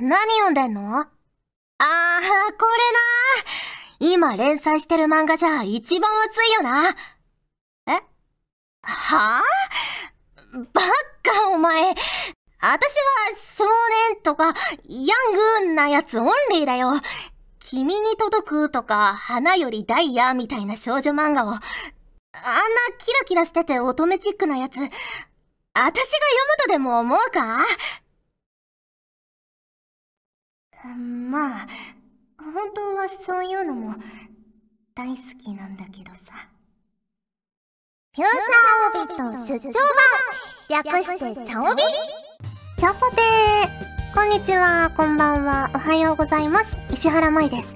何読んでんの？あー、これな今連載してる漫画じゃ一番熱いよな。え？はぁバッカお前。私は少年とかヤングなやつオンリーだよ。君に届くとか花よりダイヤみたいな少女漫画を。あんなキラキラしてて乙女チックなやつ、私が読むとでも思うか？まあ、本当はそういうのも大好きなんだけどさ。フューチャーオビット出張版略してチャオビチャポテーこんにちは、こんばんは、おはようございます。石原舞です。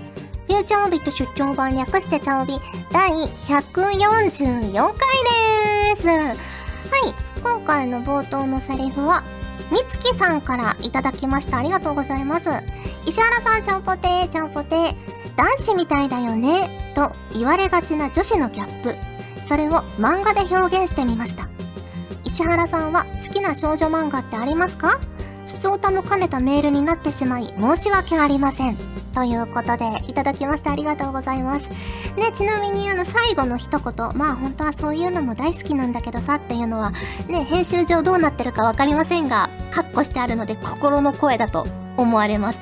フューチャーオビット出張版略してチャオビ第144回です。はい、今回の冒頭のセリフは、みつきさんからいただきました。ありがとうございます。石原さん、ちゃんぽてー、ちゃんぽてー。男子みたいだよね、と言われがちな女子のギャップ。それを漫画で表現してみました。石原さんは好きな少女漫画ってありますか？普通歌も兼ねたメールになってしまい申し訳ありません。ということで、いただきましてありがとうございます。ね、ちなみにあの最後の一言、まあ本当はそういうのも大好きなんだけどさっていうのは、ね、編集上どうなってるかわかりませんが、カッコしてあるので心の声だと思われます。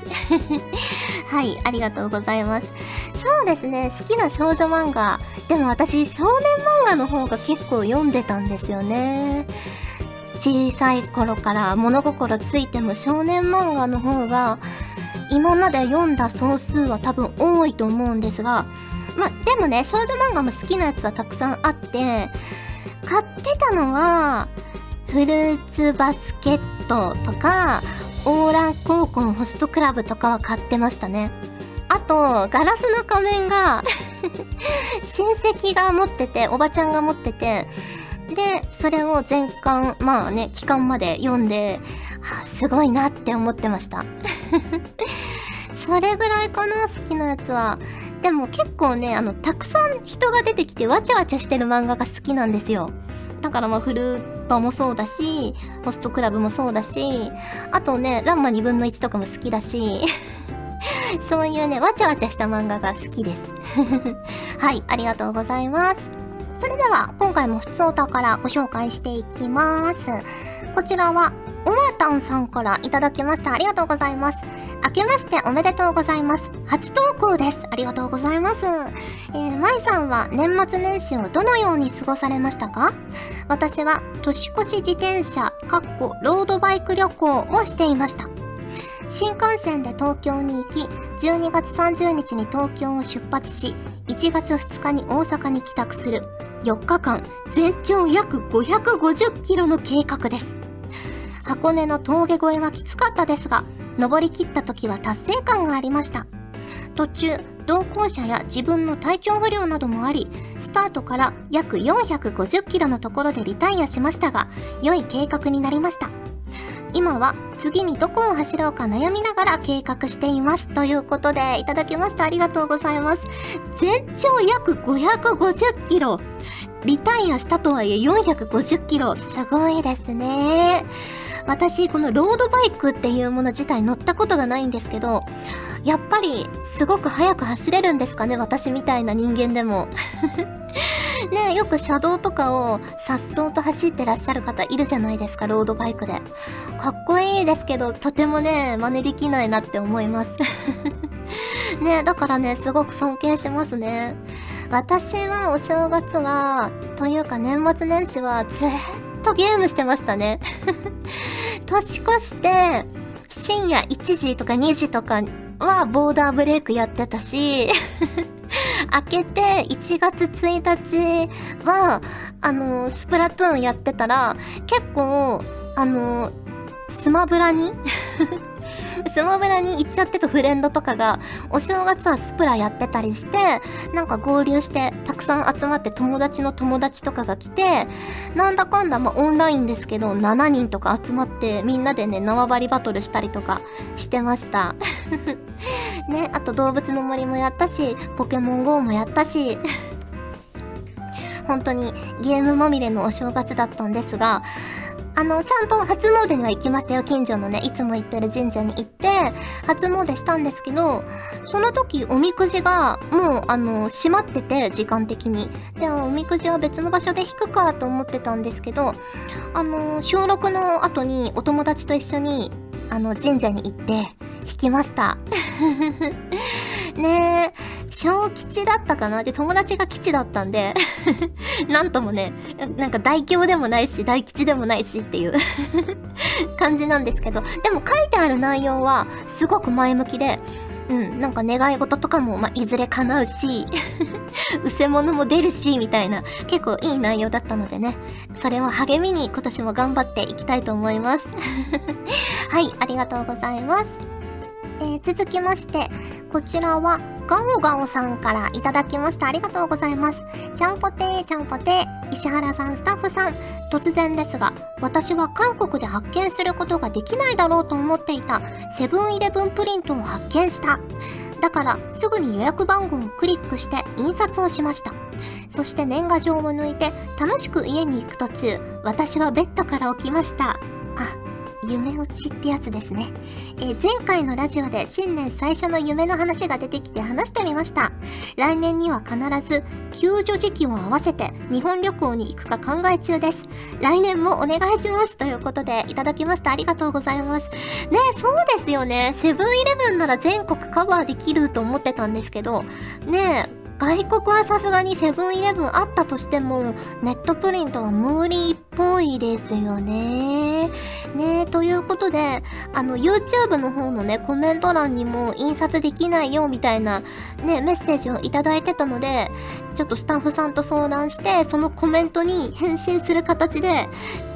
はい、ありがとうございます。そうですね、好きな少女漫画。でも私、少年漫画の方が結構読んでたんですよね。小さい頃から物心ついても少年漫画の方が今まで読んだ総数は多分多いと思うんですが、までもね、少女漫画も好きなやつはたくさんあって、買ってたのは、フルーツバスケットとか、オーラン高校のホストクラブとかは買ってましたね。あと、ガラスの仮面が 親戚が持ってて、おばちゃんが持ってて、で、それを全巻、まあね、期間まで読んで、はあ、すごいなって思ってました。それぐらいかな、好きなやつは。でも結構ね、あの、たくさん人が出てきてわちゃわちゃしてる漫画が好きなんですよ。だからまあ、フルーパもそうだし、ホストクラブもそうだし、あとね、ランマ2分の1とかも好きだし、そういうね、わちゃわちゃした漫画が好きです。はい、ありがとうございます。それでは、今回も普通歌からご紹介していきます。こちらは、おわたんさんからいただきました。ありがとうございます。明けましておめでとうございます。初投稿です。ありがとうございます。えー、まいさんは年末年始をどのように過ごされましたか？私は年越し自転車、かっこロードバイク旅行をしていました。新幹線で東京に行き、12月30日に東京を出発し、1月2日に大阪に帰宅する4日間、全長約550キロの計画です。箱根の峠越えはきつかったですが、登り切った時は達成感がありました。途中、同行者や自分の体調不良などもあり、スタートから約450キロのところでリタイアしましたが、良い計画になりました。今は次にどこを走ろうか悩みながら計画しています。ということで、いただきましたありがとうございます。全長約550キロ。リタイアしたとはいえ450キロ。すごいですね。私、このロードバイクっていうもの自体乗ったことがないんですけど、やっぱりすごく速く走れるんですかね私みたいな人間でも。ねよく車道とかを颯爽と走ってらっしゃる方いるじゃないですか、ロードバイクで。かっこいいですけど、とてもね、真似できないなって思います。ねだからね、すごく尊敬しますね。私はお正月は、というか年末年始はずっとゲームしてましたね。年越して、深夜1時とか2時とかはボーダーブレイクやってたし、明けて1月1日は、あの、スプラトゥーンやってたら、結構、あの、スマブラに スマブラに行っちゃってたフレンドとかが、お正月はスプラやってたりして、なんか合流して、たくさん集まって友達の友達とかが来て、なんだかんだ、まあ、オンラインですけど、7人とか集まって、みんなでね、縄張りバトルしたりとかしてました。ね、あと動物の森もやったし、ポケモン GO もやったし、本当にゲームまみれのお正月だったんですが、あの、ちゃんと初詣には行きましたよ。近所のね、いつも行ってる神社に行って、初詣したんですけど、その時おみくじが、もう、あの、閉まってて、時間的に。で、おみくじは別の場所で引くかと思ってたんですけど、あの、収録の後にお友達と一緒に、あの、神社に行って、引きました。ねえ。小吉だったかな？で、友達が吉だったんで なんともね、なんか大凶でもないし、大吉でもないしっていう 感じなんですけど、でも書いてある内容はすごく前向きで、うん、なんか願い事とかも、まあ、いずれ叶うし、うせ者も出るし、みたいな、結構いい内容だったのでね、それを励みに今年も頑張っていきたいと思います。はい、ありがとうございます。えー、続きまして、こちらは、ガオガオさんからいただきました。ありがとうございます。ちゃんぽてー、ちゃんぽてー、石原さん、スタッフさん、突然ですが、私は韓国で発見することができないだろうと思っていたセブンイレブンプリントを発見した。だから、すぐに予約番号をクリックして印刷をしました。そして年賀状を抜いて楽しく家に行く途中、私はベッドから起きました。あ、夢落ちってやつですね。えー、前回のラジオで新年最初の夢の話が出てきて話してみました。来年には必ず救助時期を合わせて日本旅行に行くか考え中です。来年もお願いします。ということでいただきました。ありがとうございます。ねそうですよね。セブンイレブンなら全国カバーできると思ってたんですけど、ねえ、外国はさすがにセブンイレブンあったとしても、ネットプリントは無理っぽいですよね。ねということで、あの、YouTube の方のね、コメント欄にも印刷できないよみたいな、ね、メッセージをいただいてたので、ちょっとスタッフさんと相談して、そのコメントに返信する形で、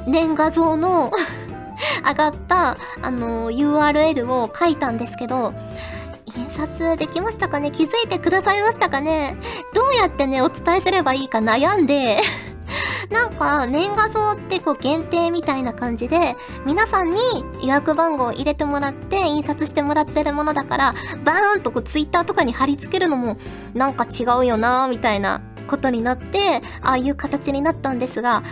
年画像の 上がった、あの、URL を書いたんですけど、印刷できましたかね？気づいてくださいましたかね？どうやってね、お伝えすればいいか悩んで。なんか、年賀像ってこう限定みたいな感じで、皆さんに予約番号を入れてもらって印刷してもらってるものだから、バーンとこうツイッターとかに貼り付けるのもなんか違うよなーみたいなことになって、ああいう形になったんですが、も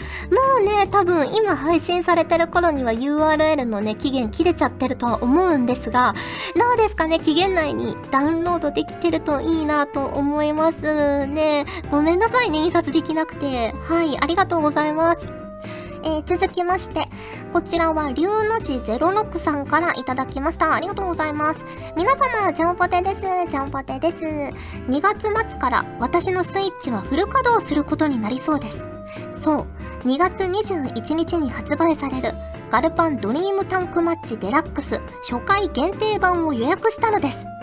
うね、多分今配信されてる頃には URL のね、期限切れちゃってるとは思うんですが、どうですかね、期限内にダウンロードできてるといいなと思いますね。ごめんなさいね、印刷できなくて。はい、ありがとうございます。えー、続きまして、こちらは、龍の字06さんからいただきました。ありがとうございます。皆様、ジャンポテです。ジャンポテです。2月末から私のスイッチはフル稼働することになりそうです。そう、2月21日に発売されるガルパンドリームタンクマッチデラックス初回限定版を予約したのです。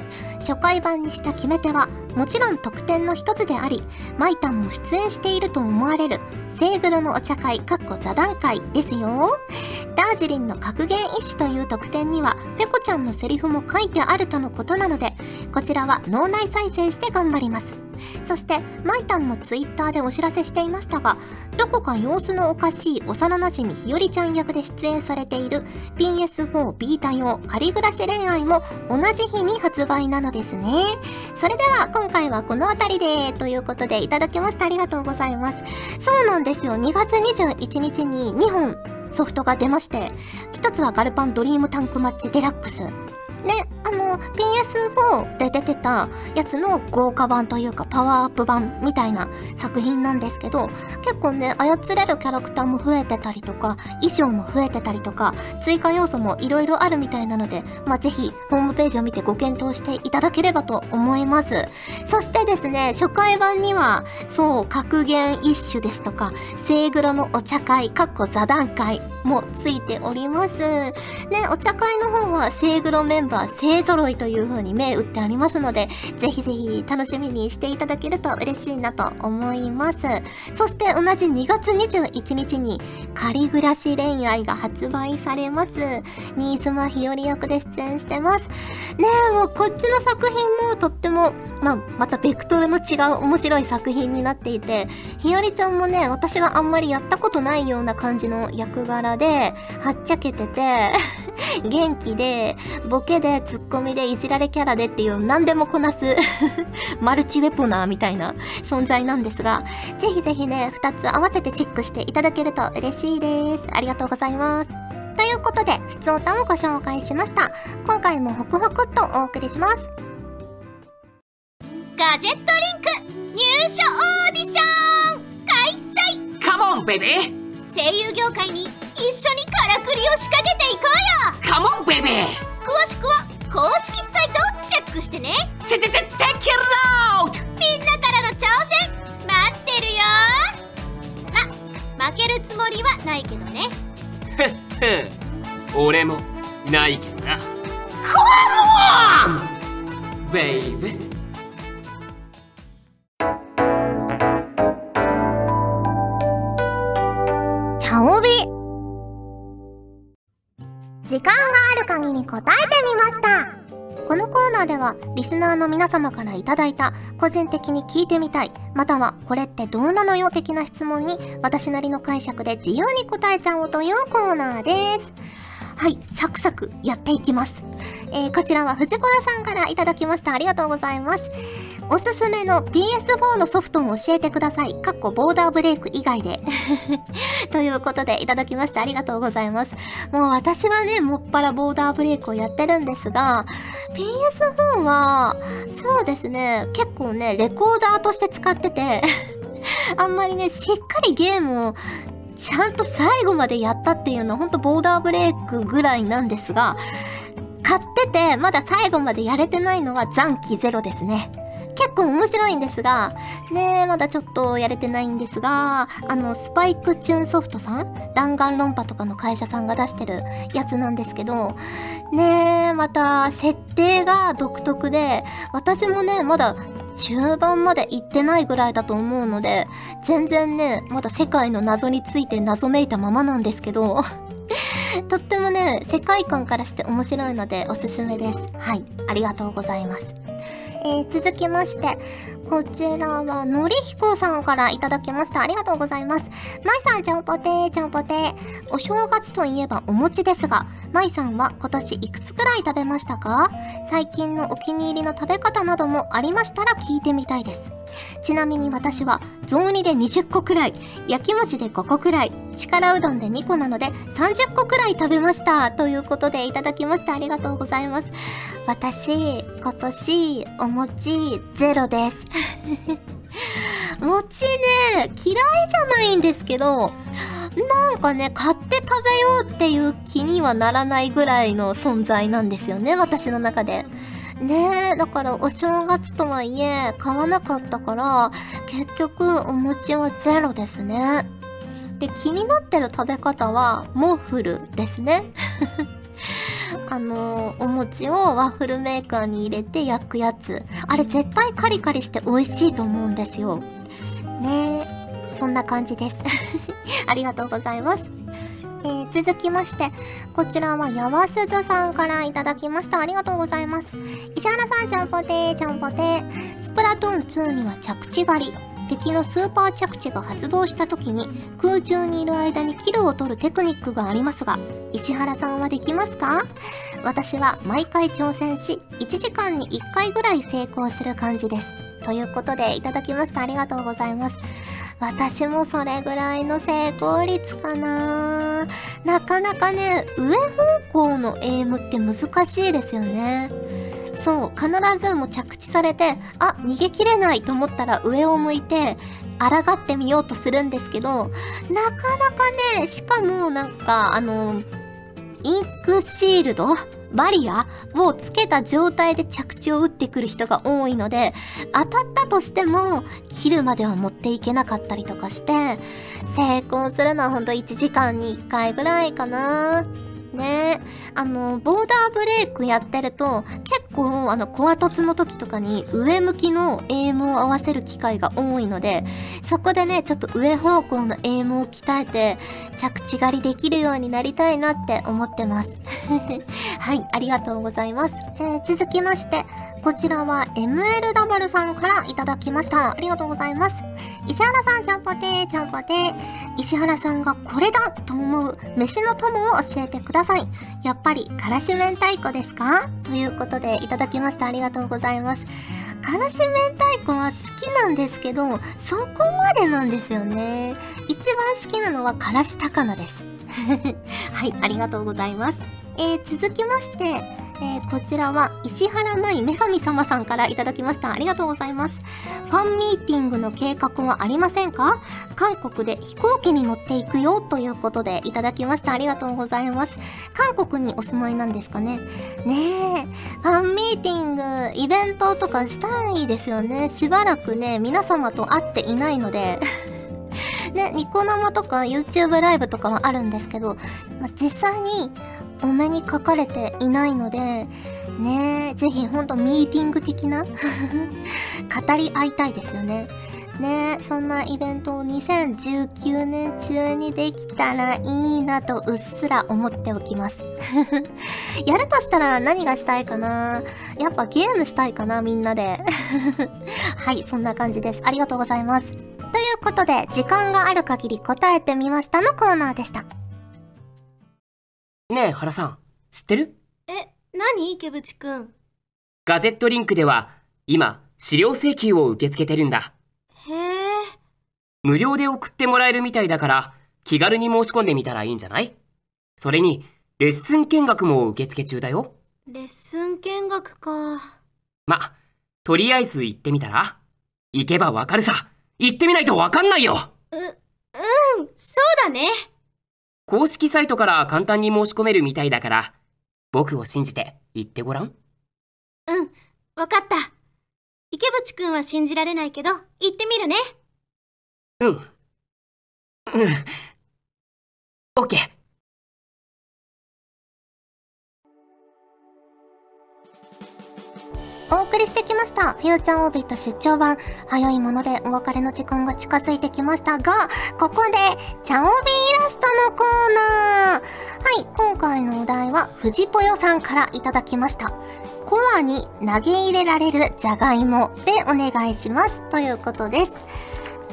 初回版にした決め手は、もちろん特典の一つであり、マイタンも出演していると思われる、セーグロのお茶会、かっこ座談会ですよ。ダージリンの格言一種という特典には、ペコちゃんのセリフも書いてあるとのことなので、こちらは脳内再生して頑張ります。そして、マイタンもツイッターでお知らせしていましたが、どこか様子のおかしい幼馴染ひよりちゃん役で出演されている PS4 ビータ用仮暮らし恋愛も同じ日に発売なのですね。それでは、今回はこの辺りで、ということでいただきましたありがとうございます。そうなんですよ。2月21日に2本ソフトが出まして、1つはガルパンドリームタンクマッチデラックス。ね、あの、PS4 で出てたやつの豪華版というかパワーアップ版みたいな作品なんですけど、結構ね、操れるキャラクターも増えてたりとか、衣装も増えてたりとか、追加要素も色々あるみたいなので、まあ、ぜひ、ホームページを見てご検討していただければと思います。そしてですね、初回版には、そう、格言一種ですとか、セイグロのお茶会、かっこ座談会もついております。ね、お茶会の方は、セイグロメンバーは勢揃いという風に目打ってありますので、ぜひぜひ楽しみにしていただけると嬉しいなと思います。そして同じ2月21日に仮暮らし恋愛が発売されます。新妻日和役で出演してます。ねえ、もうこっちの作品もとっても、まあ、またベクトルの違う面白い作品になっていて、ひよりちゃんもね、私があんまりやったことないような感じの役柄で、はっちゃけてて、元気で、ボケで、ツッコミで、いじられキャラでっていう何でもこなす マルチウェポナーみたいな存在なんですが、ぜひぜひね、二つ合わせてチェックしていただけると嬉しいです。ありがとうございます。ということで、質問をご紹介しました。今回もホクホクっとお送りします。ガジェットリンク入所オーディション開催。カモンベベ声優業界に一緒にからくりを仕掛けていこうよ。カモンベベ詳しくは公式サイトをチェックしてね。チェチェチェチェッキルアウトみんなからの挑戦待ってるよま負けるつもりはないけどねふっふ俺もないけど聞いてみたいまたはこれってどうなのよ的な質問に私なりの解釈で自由に答えちゃおうというコーナーですはい、サクサクやっていきます。えー、こちらは藤子屋さんからいただきました。ありがとうございます。おすすめの PS4 のソフトを教えてください。かっこボーダーブレイク以外で。ということでいただきましてありがとうございます。もう私はね、もっぱらボーダーブレイクをやってるんですが、PS4 は、そうですね、結構ね、レコーダーとして使ってて、あんまりね、しっかりゲームをちゃんと最後までやったっていうのはほんとボーダーブレイクぐらいなんですが、買っててまだ最後までやれてないのは残機ゼロですね。結構面白いんですが、ねまだちょっとやれてないんですが、あの、スパイクチューンソフトさん弾丸論破とかの会社さんが出してるやつなんですけど、ねまた、設定が独特で、私もね、まだ中盤まで行ってないぐらいだと思うので、全然ね、まだ世界の謎について謎めいたままなんですけど、とってもね、世界観からして面白いのでおすすめです。はい、ありがとうございます。えー、続きまして、こちらは、のりひこさんからいただきました。ありがとうございます。まいさん、ちゃんぽてー、ちゃんぽてー。お正月といえばお餅ですが、まいさんは今年いくつくらい食べましたか？最近のお気に入りの食べ方などもありましたら聞いてみたいです。ちなみに私は雑煮で20個くらい、焼き餅で5個くらい、力うどんで2個なので30個くらい食べました。ということでいただきました。ありがとうございます。私、今年、お餅ゼロです。餅ね、嫌いじゃないんですけど、なんかね、買って食べようっていう気にはならないぐらいの存在なんですよね、私の中で。ねえ、だからお正月とはいえ買わなかったから、結局お餅はゼロですね。で、気になってる食べ方は、モッフルですね。あのー、お餅をワッフルメーカーに入れて焼くやつ。あれ絶対カリカリして美味しいと思うんですよ。ねえ、そんな感じです。ありがとうございます。えー、続きまして、こちらはやわすずさんからいただきました。ありがとうございます。石原さん、ちゃんぽてー、ちゃんぽてー。スプラトゥーン2には着地狩り。敵のスーパー着地が発動した時に空中にいる間にキルを取るテクニックがありますが、石原さんはできますか？私は毎回挑戦し、1時間に1回ぐらい成功する感じです。ということで、いただきました。ありがとうございます。私もそれぐらいの成功率かななかなかね、上方向のエイムって難しいですよね。そう、必ずもう着地されて、あ、逃げきれないと思ったら上を向いて、抗ってみようとするんですけど、なかなかね、しかもなんか、あの、インクシールドバリアをつけた状態で着地を打ってくる人が多いので、当たったとしても、キルまでは持っていけなかったりとかして、成功するのはほんと1時間に1回ぐらいかな。ねあの、ボーダーブレイクやってると、結構、あの、コア凸の時とかに上向きのエイムを合わせる機会が多いので、そこでね、ちょっと上方向のエイムを鍛えて、着地狩りできるようになりたいなって思ってます。はい、ありがとうございます。えー、続きまして、こちらは MLW さんからいただきました。ありがとうございます。石原さん、ちゃんぽてー、ちゃんぽてー。石原さんがこれだと思う飯の友を教えてください。やっぱり、からし明太子ですか？ということでいただきました。ありがとうございます。からし明太子は好きなんですけど、そこまでなんですよね。一番好きなのはからし高菜です。はい、ありがとうございます。えー、続きまして、えー、こちらは石原舞女神様さんからいただきました。ありがとうございます。ファンミーティングの計画はありませんか？韓国で飛行機に乗っていくよということでいただきました。ありがとうございます。韓国にお住まいなんですかね？ねえ、ファンミーティング、イベントとかしたいですよね。しばらくね、皆様と会っていないので ね、ニコ生とか YouTube ライブとかはあるんですけど、まあ、実際にお目にかかれていないので、ねぜひほんとミーティング的な 語り合いたいですよね。ねそんなイベントを2019年中にできたらいいなとうっすら思っておきます。やるとしたら何がしたいかな？やっぱゲームしたいかなみんなで。はい、そんな感じです。ありがとうございます。ということで、時間がある限り答えてみましたのコーナーでした。ねえ、原さん、知ってる？え、何？池淵くん。ガジェットリンクでは、今、資料請求を受け付けてるんだ。へえ。無料で送ってもらえるみたいだから、気軽に申し込んでみたらいいんじゃない？それに、レッスン見学も受付中だよ。レッスン見学か。ま、とりあえず行ってみたら？行けばわかるさ。行ってみないとわかんないよう、うん、そうだね。公式サイトから簡単に申し込めるみたいだから、僕を信じて言ってごらん。うん、わかった。池淵くんは信じられないけど、行ってみるね。うん。うん。オッケー。お送りしてきました。フューチャーオービット出張版。早いものでお別れの時間が近づいてきましたが、ここで、チャオビイラストのコーナー。はい、今回のお題は、藤ぽよさんからいただきました。コアに投げ入れられるじゃがいもでお願いします。ということです。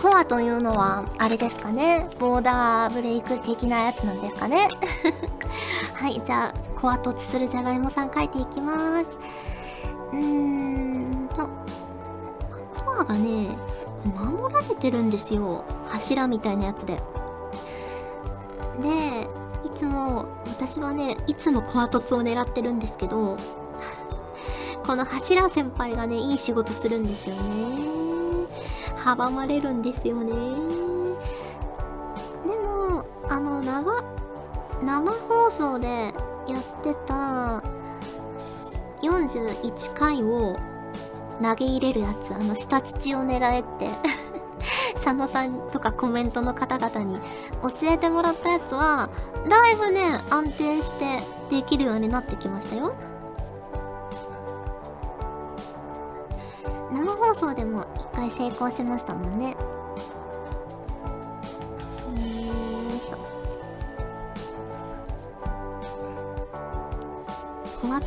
コアというのは、あれですかね。ボーダーブレイク的なやつなんですかね。はい、じゃあ、コアとつするじゃがいもさん書いていきます。うーんと、コアがね、守られてるんですよ。柱みたいなやつで。で、いつも、私はね、いつもコア凸を狙ってるんですけど、この柱先輩がね、いい仕事するんですよね。阻まれるんですよね。でも、あの、長、生放送でやってた、41回を投げ入れるやつ、あの、下土を狙えって 佐野さんとかコメントの方々に教えてもらったやつは、だいぶね、安定してできるようになってきましたよ。生放送でも一回成功しましたもんね。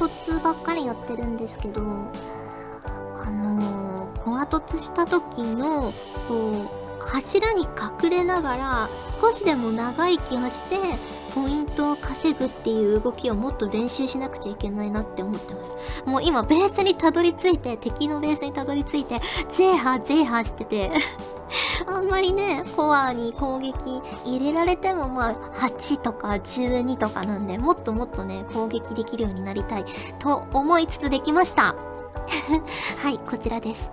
コア凸ばっかりやってるんですけど、あのー、コア凸した時の、こう、柱に隠れながら少しでも長生きをしてポイントを稼ぐっていう動きをもっと練習しなくちゃいけないなって思ってます。もう今ベースにたどり着いて、敵のベースにたどり着いて、ゼーハーゼーハーしてて あんまりね、コアに攻撃入れられてもまあ8とか12とかなんで、もっともっとね、攻撃できるようになりたいと思いつつできました。はい、こちらです。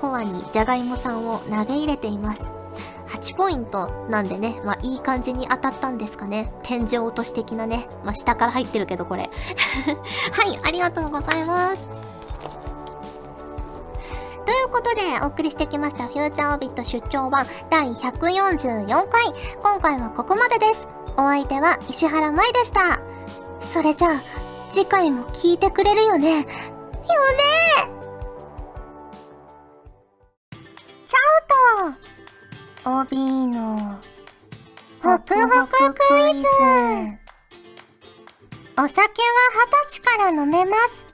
コアにじゃがいもさんを投げ入れています。8ポイントなんでね、まあいい感じに当たったんですかね。天井落とし的なね。まあ下から入ってるけどこれ。はい、ありがとうございます。ということで、お送りしてきましたフューチャーオビット出張版第144回。今回はここまでです。お相手は石原舞でした。それじゃあ次回も聞いてくれるよねよねちゃうと。帯のホクホククイズ。お酒は二十歳から飲めます。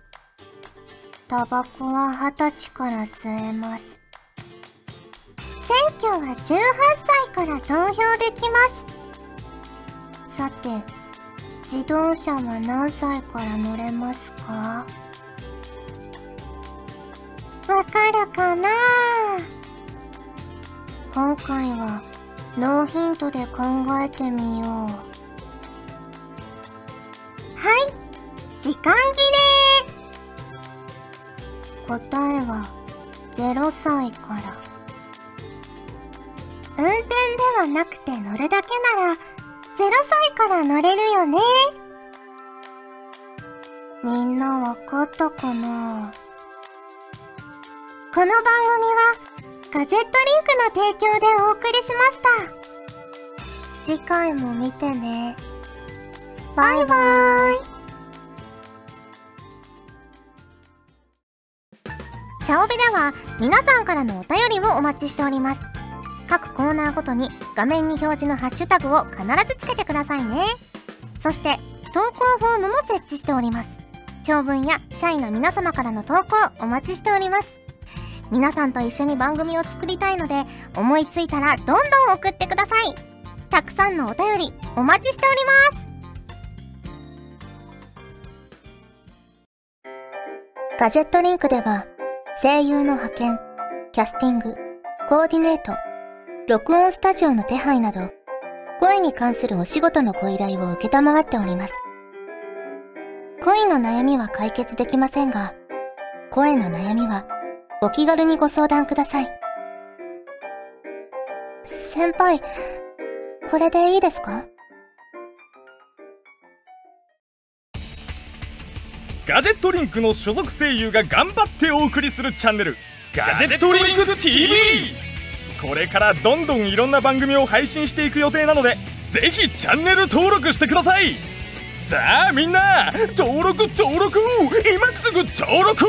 タバコは二十歳から吸えます。選挙は18歳から投票できます。さて自動車は何歳から乗れますか？わかるかな？今回はノーヒントで考えてみよう。はい時間切れ。答えは0歳から。運転ではなくて乗るだけなら0歳から乗れるよね。みんなわかったかな？この番組はガジェットリンクの提供でお送りしました。次回も見てね。バイバーイ。チャオベでは皆さんからのお便りをお待ちしております。各コーナーごとに画面に表示のハッシュタグを必ずつけてくださいね。そして投稿フォームも設置しております。長文や社員の皆様からの投稿お待ちしております。皆さんと一緒に番組を作りたいので思いついたらどんどん送ってくださいたくさんのお便りお待ちしておりますガジェットリンクでは声優の派遣、キャスティング、コーディネート、録音スタジオの手配など声に関するお仕事のご依頼を受けたまわっております。恋の悩みは解決できませんが、声の悩みはお気軽にご相談ください。先輩、これでいいですか？ガジェットリンクの所属声優が頑張ってお送りするチャンネルガジェットリンク TV これからどんどんいろんな番組を配信していく予定なのでぜひチャンネル登録してください。さあみんな登録登録。今すぐ登録を。